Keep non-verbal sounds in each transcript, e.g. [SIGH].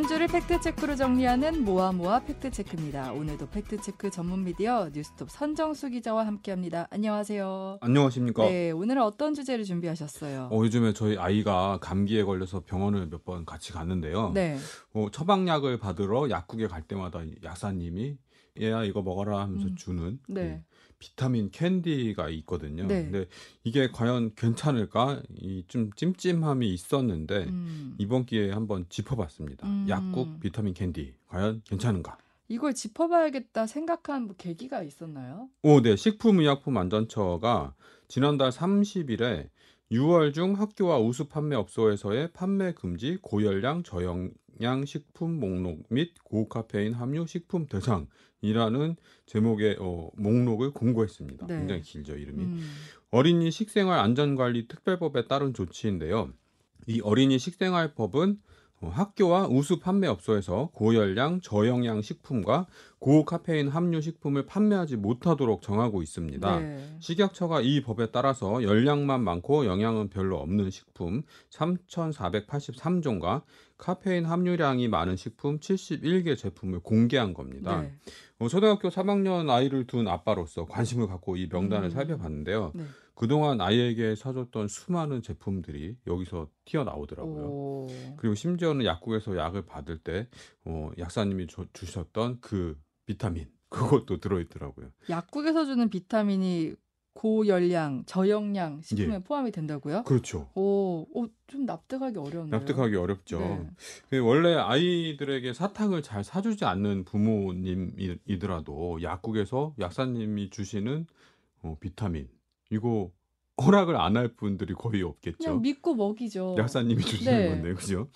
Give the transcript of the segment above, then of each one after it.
한 주를 팩트체크로 정리하는 모아모아 팩트체크입니다. 오늘도 팩트체크 전문 미디어 뉴스톱 선정수 기자와 함께합니다. 안녕하세요. 안녕하십니까. 네, 오늘은 어떤 주제를 준비하셨어요? 어, 요즘에 저희 아이가 감기에 걸려서 병원을 몇 번 같이 갔는데요. 네. 어, 처방약을 받으러 약국에 갈 때마다 이 약사님이 얘야 이거 먹어라 하면서 음. 주는 네. 그 비타민 캔디가 있거든요. 네. 근데 이게 과연 괜찮을까? 이 좀 찜찜함이 있었는데 음. 이번 기회에 한번 짚어봤습니다. 음. 약국 비타민 캔디 과연 괜찮은가? 이걸 짚어봐야겠다 생각한 뭐 계기가 있었나요? 오, 네. 식품의약품안전처가 지난달 30일에 6월 중 학교와 우수 판매 업소에서의 판매 금지 고열량 저영양 식품 목록 및 고카페인 함유 식품 대상이라는 제목의 어, 목록을 공고했습니다. 네. 굉장히 길죠, 이름이. 음. 어린이 식생활 안전관리 특별법에 따른 조치인데요. 이 어린이 식생활법은 어, 학교와 우수 판매 업소에서 고열량 저영양 식품과 고카페인 함유 식품을 판매하지 못하도록 정하고 있습니다. 네. 식약처가 이 법에 따라서 열량만 많고 영양은 별로 없는 식품 3,483종과 카페인 함유량이 많은 식품 71개 제품을 공개한 겁니다. 네. 어, 초등학교 3학년 아이를 둔 아빠로서 관심을 갖고 이 명단을 음. 살펴봤는데요. 네. 그동안 아이에게 사줬던 수많은 제품들이 여기서 튀어나오더라고요. 오. 그리고 심지어는 약국에서 약을 받을 때 어, 약사님이 줘- 주셨던 그 비타민 그것도 들어있더라고요. 약국에서 주는 비타민이 고열량, 저영양 식품에 예. 포함이 된다고요? 그렇죠. 오, 오, 좀 납득하기 어려운데요. 납득하기 어렵죠. 네. 그 원래 아이들에게 사탕을 잘 사주지 않는 부모님이더라도 약국에서 약사님이 주시는 어, 비타민 이거 허락을 안 할 분들이 거의 없겠죠. 그냥 믿고 먹이죠. 약사님이 주시는 네. 건데 그죠?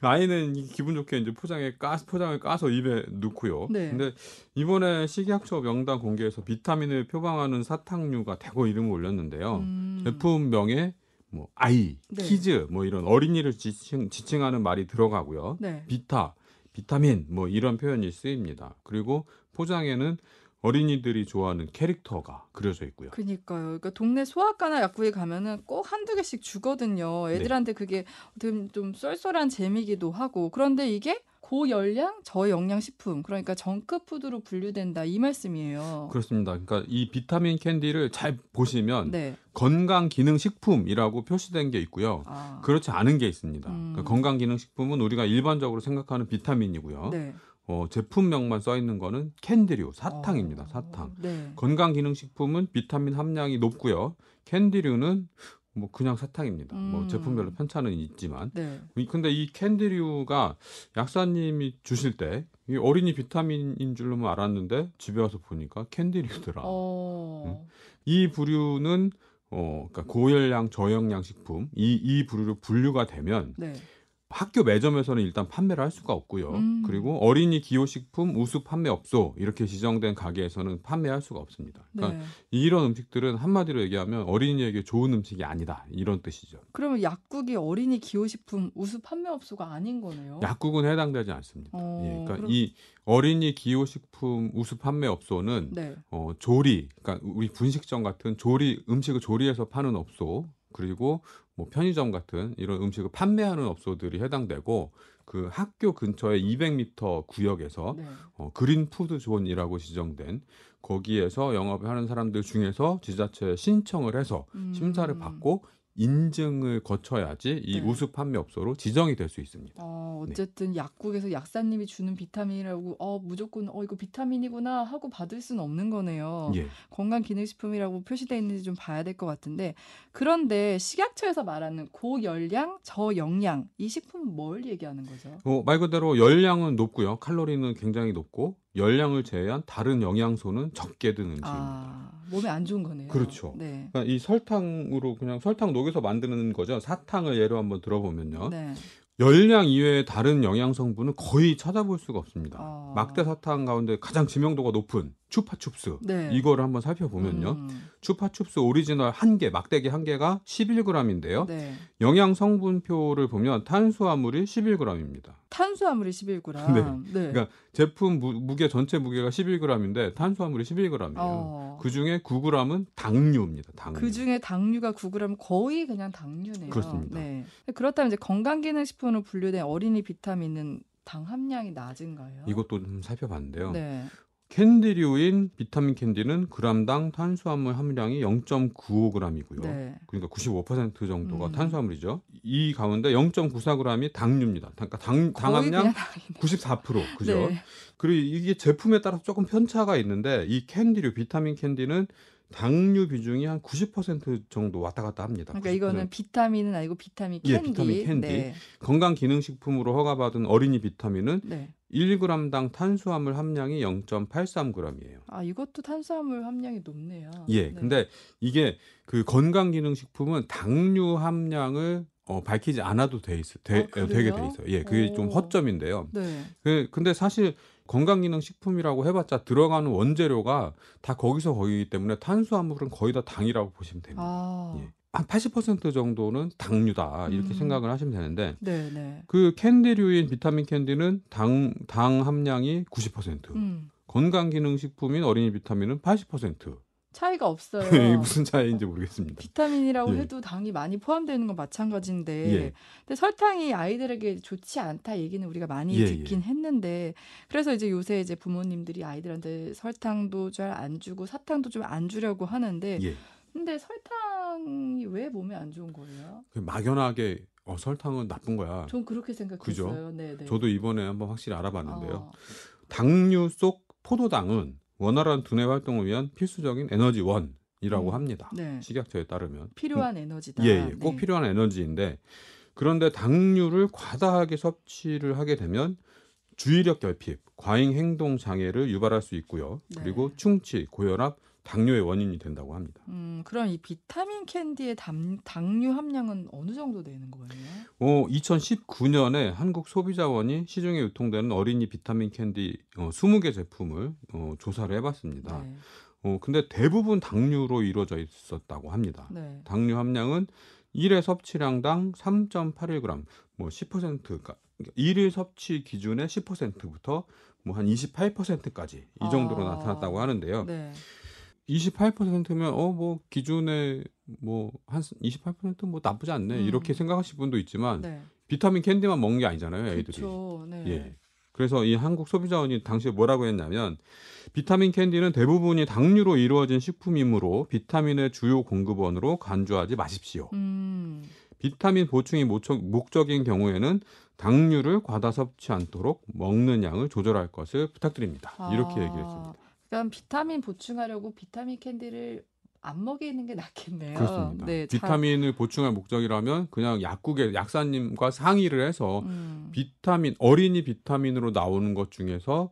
아이는 이 기분 좋게 이제 포장에 까 포장을 까서 입에 넣고요. 네. 근데 이번에 식약처 명단 공개에서 비타민을 표방하는 사탕류가 대거 이름을 올렸는데요. 음. 제품명에 뭐 아이, 네. 키즈 뭐 이런 어린이를 지칭, 지칭하는 말이 들어가고요. 네. 비타, 비타민 뭐 이런 표현이 쓰입니다. 그리고 포장에는 어린이들이 좋아하는 캐릭터가 그려져 있고요. 그니까요. 그러니까 동네 소아과나 약국에 가면은 꼭 한두 개씩 주거든요. 네. 애들한테 그게 좀, 좀 쏠쏠한 재미기도 하고. 그런데 이게 고열량, 저영양 식품. 그러니까 정크푸드로 분류된다. 이 말씀이에요. 그렇습니다. 그러니까 이 비타민 캔디를 잘 보시면 네. 건강 기능 식품이라고 표시된 게 있고요. 아. 그렇지 않은 게 있습니다. 음. 그러니까 건강 기능 식품은 우리가 일반적으로 생각하는 비타민이고요. 네. 어, 제품명만 써 있는 거는 캔디류, 사탕입니다. 어. 사탕. 네. 건강 기능 식품은 비타민 함량이 높고요. 캔디류는 뭐 그냥 사탕입니다. 뭐 음. 제품별로 편차는 있지만. 네. 이- 근데 이 캔디류가 약사님이 주실 때 이 어린이 비타민인 줄로만 알았는데 집에 와서 보니까 캔디류더라. 어. 이 부류는 어, 그러니까 고열량 저영양 식품 이, 이 부류로 분류가 되면 네. 학교 매점에서는 일단 판매를 할 수가 없고요. 음. 그리고 어린이 기호식품 우수 판매 업소 이렇게 지정된 가게에서는 판매할 수가 없습니다. 그러니까 네. 이런 음식들은 한마디로 얘기하면 어린이에게 좋은 음식이 아니다 이런 뜻이죠. 그러면 약국이 어린이 기호식품 우수 판매 업소가 아닌 거네요. 약국은 해당되지 않습니다. 어, 예, 그러니까 그럼- 이 어린이 기호식품 우수 판매 업소는 네. 어, 조리, 그러니까 우리 분식점 같은 조리 음식을 조리해서 파는 업소 그리고 뭐 편의점 같은 이런 음식을 판매하는 업소들이 해당되고 그 학교 근처에 200m 구역에서 네. 어, 그린 푸드 존이라고 지정된 거기에서 영업을 하는 사람들 중에서 지자체에 신청을 해서 음. 심사를 받고 인증을 거쳐야지 이 네. 우수 판매 업소로 지정이 될 수 있습니다. 어, 네. 어쨌든 약국에서 약사님이 주는 비타민이라고 어 무조건 어 이거 비타민이구나 하고 받을 수는 없는 거네요. 예. 건강기능식품이라고 표시되어 있는지 좀 봐야 될 것 같은데 그런데 식약처에서 말하는 고열량 저영양 이 식품은 뭘 얘기하는 거죠? 어, 말 그대로 열량은 높고요. 칼로리는 굉장히 높고 열량을 제외한 다른 영양소는 적게 든 음식입니다. 아 몸에 안 좋은 거네요. 그렇죠. 네. 그러니까 이 설탕으로 그냥 설탕 녹여서 만드는 거죠. 사탕을 예로 한번 들어보면요. 네. 열량 이외의 다른 영양 성분은 거의 찾아볼 수가 없습니다. 아. 막대 사탕 가운데 가장 지명도가 높은 추파춥스 네. 이거를 한번 살펴보면요. 음, 추파춥스 오리지널 한 개, 막대기 한 개가 11g인데요. 네. 영양 성분표를 보면 탄수화물이 11g입니다. 탄수화물이 11g. 네. 그러니까 제품 무, 무게 전체 무게가 11g인데 탄수화물이 11g이에요. 어. 그 중에 9g은 당류입니다. 당류. 그 중에 당류가 9g 거의 그냥 당류네요. 그렇습니다. 네. 그렇다면 이제 건강기능식품으로 분류된 어린이 비타민은 당 함량이 낮은가요? 이것도 좀 살펴봤는데요. 네. 캔디류인 비타민 캔디는 그람당 탄수화물 함량이 0.95g이고요. 네. 그러니까 95% 정도가 음. 탄수화물이죠. 이 가운데 0.94g이 당류입니다. 그러니까 당, 당 거의 함량 그냥 당이네. 94% 그죠? 네. 그리고 이게 제품에 따라서 조금 편차가 있는데 이 캔디류 비타민 캔디는 당류 비중이 한 90% 정도 왔다 갔다 합니다. 그러니까 90%. 이거는 비타민은 아니고 비타민 예, 캔디. 비타민 캔디. 네. 건강 기능 식품으로 허가받은 어린이 비타민은 네. 1g당 탄수화물 함량이 0.83g이에요. 아 이것도 탄수화물 함량이 높네요. 예. 네. 근데 이게 그 건강 기능 식품은 당류 함량을 어, 밝히지 않아도 돼 있어, 돼, 아, 그래요? 되게 돼 있어요. 예, 그게 좀 오. 허점인데요. 네. 그 근데 사실 건강기능 식품이라고 해봤자 들어가는 원재료가 다 거기서 거기이기 때문에 탄수화물은 거의 다 당이라고 보시면 됩니다. 아. 예. 한 80% 정도는 당류다 이렇게 음. 생각을 하시면 되는데 네, 네. 그 캔디류인 비타민 캔디는 당, 당 함량이 90%, 음. 건강기능식품인 어린이 비타민은 80%. 차이가 없어요. [LAUGHS] 이게 무슨 차이인지 모르겠습니다. 비타민이라고 예. 해도 당이 많이 포함되는 건 마찬가지인데 예. 근데 설탕이 아이들에게 좋지 않다 얘기는 우리가 많이 예, 듣긴 했는데 그래서 이제 요새 이제 부모님들이 아이들한테 설탕도 잘 안 주고 사탕도 좀 안 주려고 하는데 예. 근데 설탕 이 왜 몸에 안 좋은 거예요? 그 막연하게 어, 설탕은 나쁜 거야. 전 그렇게 생각했어요. 네, 네. 저도 이번에 한번 확실히 알아봤는데요. 아, 당류 속 포도당은 원활한 두뇌 활동을 위한 필수적인 에너지원이라고 음. 합니다. 네. 식약처에 따르면. 필요한 에너지다. 예, 예, 꼭 네. 필요한 에너지인데 그런데 당류를 과다하게 섭취를 하게 되면 주의력 결핍, 과잉 행동 장애를 유발할 수 있고요. 네. 그리고 충치, 고혈압, 당뇨의 원인이 된다고 합니다. 음, 그럼 이 비타민 캔디의 담, 당류 함량은 어느 정도 되는 거예요? 어, 2019년에 한국 소비자원이 시중에 유통되는 어린이 비타민 캔디 어, 20개 제품을 어, 조사를 해봤습니다. 네. 어, 근데 대부분 당류로 이루어져 있었다고 합니다. 네. 당류 함량은 1회 섭취량당 3.81g, 뭐 10%, 그러니까 1일 섭취 기준의 10%부터 뭐 한 28%까지 이 정도로 아. 나타났다고 하는데요. 네. 28%면 어 뭐 기준에 뭐한 28%뭐 나쁘지 않네 음. 이렇게 생각하실 분도 있지만 네. 비타민 캔디만 먹는 게 아니잖아요, 애들이. 그렇죠. 네. 예. 그래서 이 한국 소비자원이 당시에 뭐라고 했냐면 비타민 캔디는 대부분이 당류로 이루어진 식품이므로 비타민의 주요 공급원으로 간주하지 마십시오. 음. 비타민 보충이 목적인 경우에는 당류를 과다 섭취 않도록 먹는 양을 조절할 것을 부탁드립니다. 이렇게 아, 얘기를 했습니다. 그럼 비타민 보충하려고 비타민 캔디를 안 먹이는 게 낫겠네요. 그렇습니다. 네, 잘- 비타민을 보충할 목적이라면 그냥 약국의 약사님과 상의를 해서 음. 비타민 어린이 비타민으로 나오는 것 중에서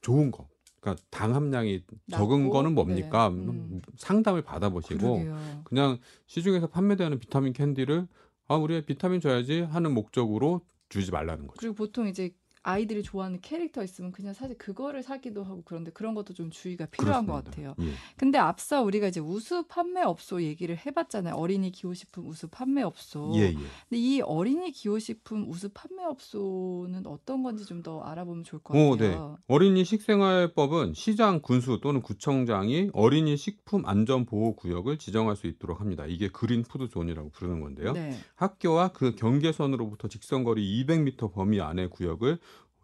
좋은 거. 그러니까 당 함량이 적은 낮고, 거는 뭡니까? 네, 음. 상담을 받아보시고 그러게요. 그냥 시중에서 판매되는 비타민 캔디를 아 우리 비타민 줘야지 하는 목적으로 주지 말라는 거죠. 그리고 보통 이제 아이들이 좋아하는 캐릭터 있으면 그냥 사실 그거를 사기도 하고 그런데 그런 것도 좀 주의가 필요한 것 그렇습니다. 같아요. 예. 근데 앞서 우리가 이제 우수 판매업소 얘기를 해봤잖아요. 어린이 기호식품 우수 판매업소. 예, 예. 근데 이 어린이 기호식품 우수 판매업소는 어떤 건지 좀 더 알아보면 좋을 것 같아요. 오, 네. 어린이 식생활법은 시장 군수 또는 구청장이 어린이 식품 안전 보호 구역을 지정할 수 있도록 합니다. 이게 그린 푸드 존이라고 부르는 건데요. 네. 학교와 그 경계선으로부터 직선거리 200m 범위 안의 구역을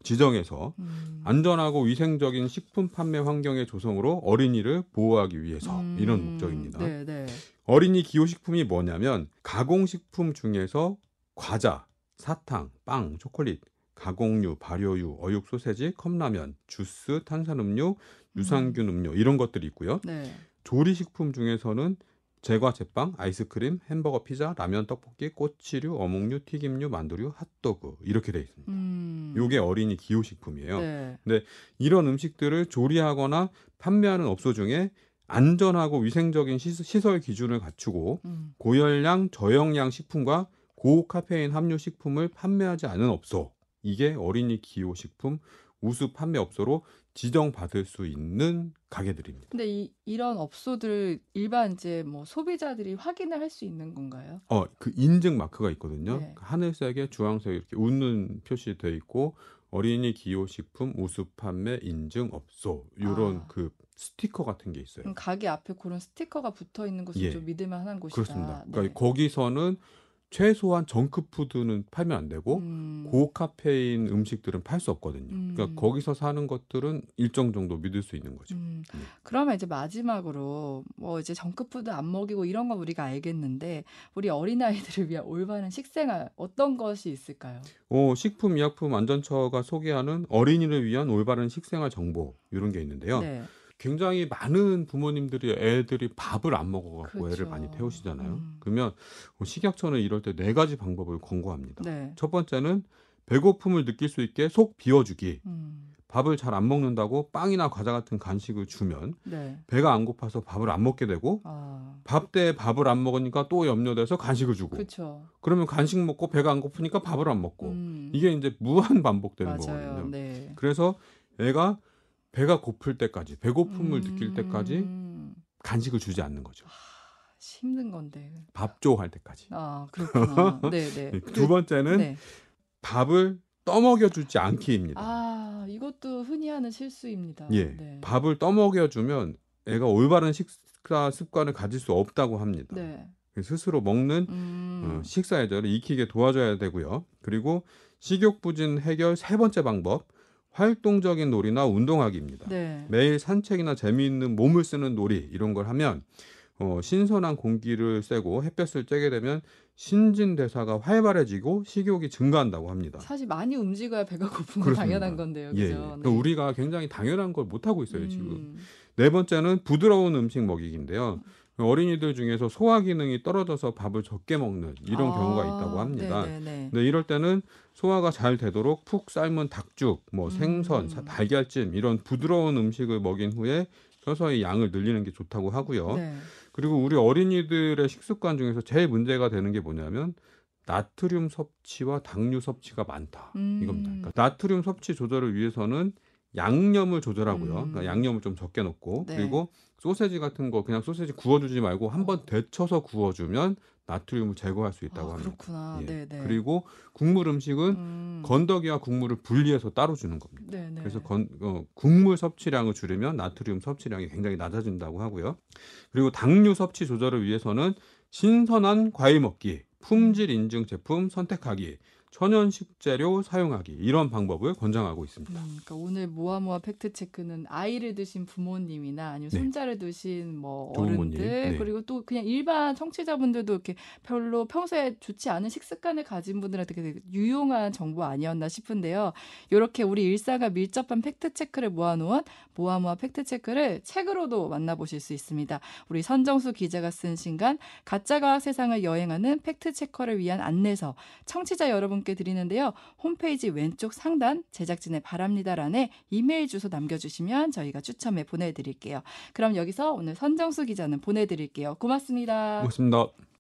지정해서 음. 안전하고 위생적인 식품 판매 환경의 조성으로 어린이를 보호하기 위해서 음, 이런 목적입니다. 네, 네. 어린이 기호식품이 뭐냐면 가공식품 중에서 과자, 사탕, 빵, 초콜릿, 가공류, 발효유, 어육 소세지, 컵라면, 주스, 탄산음료, 유산균 음료 이런 것들이 있고요. 네. 조리식품 중에서는 제과 제빵, 아이스크림, 햄버거, 피자, 라면, 떡볶이, 꼬치류, 어묵류, 튀김류, 만두류, 핫도그 이렇게 돼 있습니다. 음. 요게 어린이 기호식품이에요. 네. 이런 음식들을 조리하거나 판매하는 업소 중에 안전하고 위생적인 시- 시설 기준을 갖추고 음. 고열량, 저영양 식품과 고카페인 함유 식품을 판매하지 않은 업소. 이게 어린이 기호 식품 우수 판매 업소로 지정받을 수 있는 가게들입니다. 근데 이 이런 업소들을 일반 이제 뭐 소비자들이 확인을 할 수 있는 건가요? 어, 그 인증 마크가 있거든요. 네. 하늘색에 주황색에 이렇게 웃는 표시되어 있고 어린이 기호 식품 우수 판매 인증 업소 이런 아. 그 스티커 같은 게 있어요. 가게 앞에 그런 스티커가 붙어 있는 곳은 예. 좀 믿을 만한 곳이다. 그렇습니다. 네. 그러니까 거기서는 최소한 정크푸드는 팔면 안 되고 음. 고카페인 음식들은 팔 수 없거든요. 음. 그러니까 거기서 사는 것들은 일정 정도 믿을 수 있는 거죠. 음, 네. 그러면 이제 마지막으로 뭐 이제 정크푸드 안 먹이고 이런 건 우리가 알겠는데 우리 어린 아이들을 위한 올바른 식생활 어떤 것이 있을까요? 어, 식품의약품안전처가 소개하는 어린이를 위한 올바른 식생활 정보 이런 게 있는데요. 네. 굉장히 많은 부모님들이 애들이 밥을 안 먹어갖고 그렇죠. 애를 많이 태우시잖아요. 음. 그러면 식약처는 이럴 때 네 가지 방법을 권고합니다. 네. 첫 번째는 배고픔을 느낄 수 있게 속 비워주기. 음, 밥을 잘 안 먹는다고 빵이나 과자 같은 간식을 주면 네. 배가 안 고파서 밥을 안 먹게 되고 아, 밥때 밥을 안 먹으니까 또 염려돼서 간식을 주고 그렇죠. 그러면 간식 먹고 배가 안 고프니까 밥을 안 먹고 음, 이게 이제 무한 반복되는 맞아요. 거거든요. 네. 그래서 애가 배가 고플 때까지 배고픔을 느낄 때까지 음, 간식을 주지 않는 거죠. 힘든 건데. 밥조 할 때까지. 아, 그렇구나. [LAUGHS] 네, 네. 네, 두 번째는 네. 밥을 떠먹여 주지 않기입니다. 아, 이것도 흔히 하는 실수입니다. 예. 네. 밥을 떠먹여 주면 애가 올바른 식사 습관을 가질 수 없다고 합니다. 네. 스스로 먹는 음. 어, 식사 예절을 익히게 도와줘야 되고요. 그리고 식욕 부진 해결 세 번째 방법 활동적인 놀이나 운동하기입니다. 네. 매일 산책이나 재미있는 몸을 쓰는 놀이 이런 걸 하면 어, 신선한 공기를 쐬고 햇볕을 쬐게 되면 신진대사가 활발해지고 식욕이 증가한다고 합니다. 사실 많이 움직여야 배가 고픈 건. 당연한 건데요. 예, 예. 그죠? 그러니까 우리가 굉장히 당연한 걸 못 하고 있어요 지금. 음, 네 번째는 부드러운 음식 먹이기인데요. 어린이들 중에서 소화 기능이 떨어져서 밥을 적게 먹는 이런 아, 경우가 있다고 합니다. 네네네. 네, 이럴 때는 소화가 잘 되도록 푹 삶은 닭죽, 뭐 음. 생선, 사- 달걀찜 이런 부드러운 음식을 먹인 후에 서서히 양을 늘리는 게 좋다고 하고요. 네. 그리고 우리 어린이들의 식습관 중에서 제일 문제가 되는 게 뭐냐면 나트륨 섭취와 당류 섭취가 많다. 음. 이겁니다. 그러니까 나트륨 섭취 조절을 위해서는 양념을 조절하고요. 음. 그러니까 양념을 좀 적게 넣고 네. 그리고 소세지 같은 거 그냥 소세지 구워주지 말고 한번 데쳐서 구워주면 나트륨을 제거할 수 있다고 아, 합니다. 그렇구나. 예. 네네. 그리고 국물 음식은 음. 건더기와 국물을 분리해서 따로 주는 겁니다. 네네. 그래서 건, 어, 국물 섭취량을 줄이면 나트륨 섭취량이 굉장히 낮아진다고 하고요. 그리고 당류 섭취 조절을 위해서는 신선한 과일 먹기, 품질 인증 제품 선택하기, 천연 식 재료 사용하기 이런 방법을 권장하고 있습니다. 음, 그러니까 오늘 모아 모아 팩트 체크는 아이를 두신 부모님이나 아니면 네. 손자를 두신 뭐 어른들 네. 그리고 또 그냥 일반 청취자분들도 이렇게 별로 평소에 좋지 않은 식습관을 가진 분들한테 되게 유용한 정보 아니었나 싶은데요. 이렇게 우리 일상과 밀접한 팩트 체크를 모아놓은 모아 모아 팩트 체크를 책으로도 만나보실 수 있습니다. 우리 선정수 기자가 쓴 신간 가짜 과학 세상을 여행하는 팩트 체커를 위한 안내서 청취자 여러분께 드리는데요. 홈페이지 왼쪽 상단 제작진의 바랍니다란에 이메일 주소 남겨주시면 저희가 추첨해 보내드릴게요. 그럼 여기서 오늘 선정수 기자는 보내드릴게요. 고맙습니다. 고맙습니다.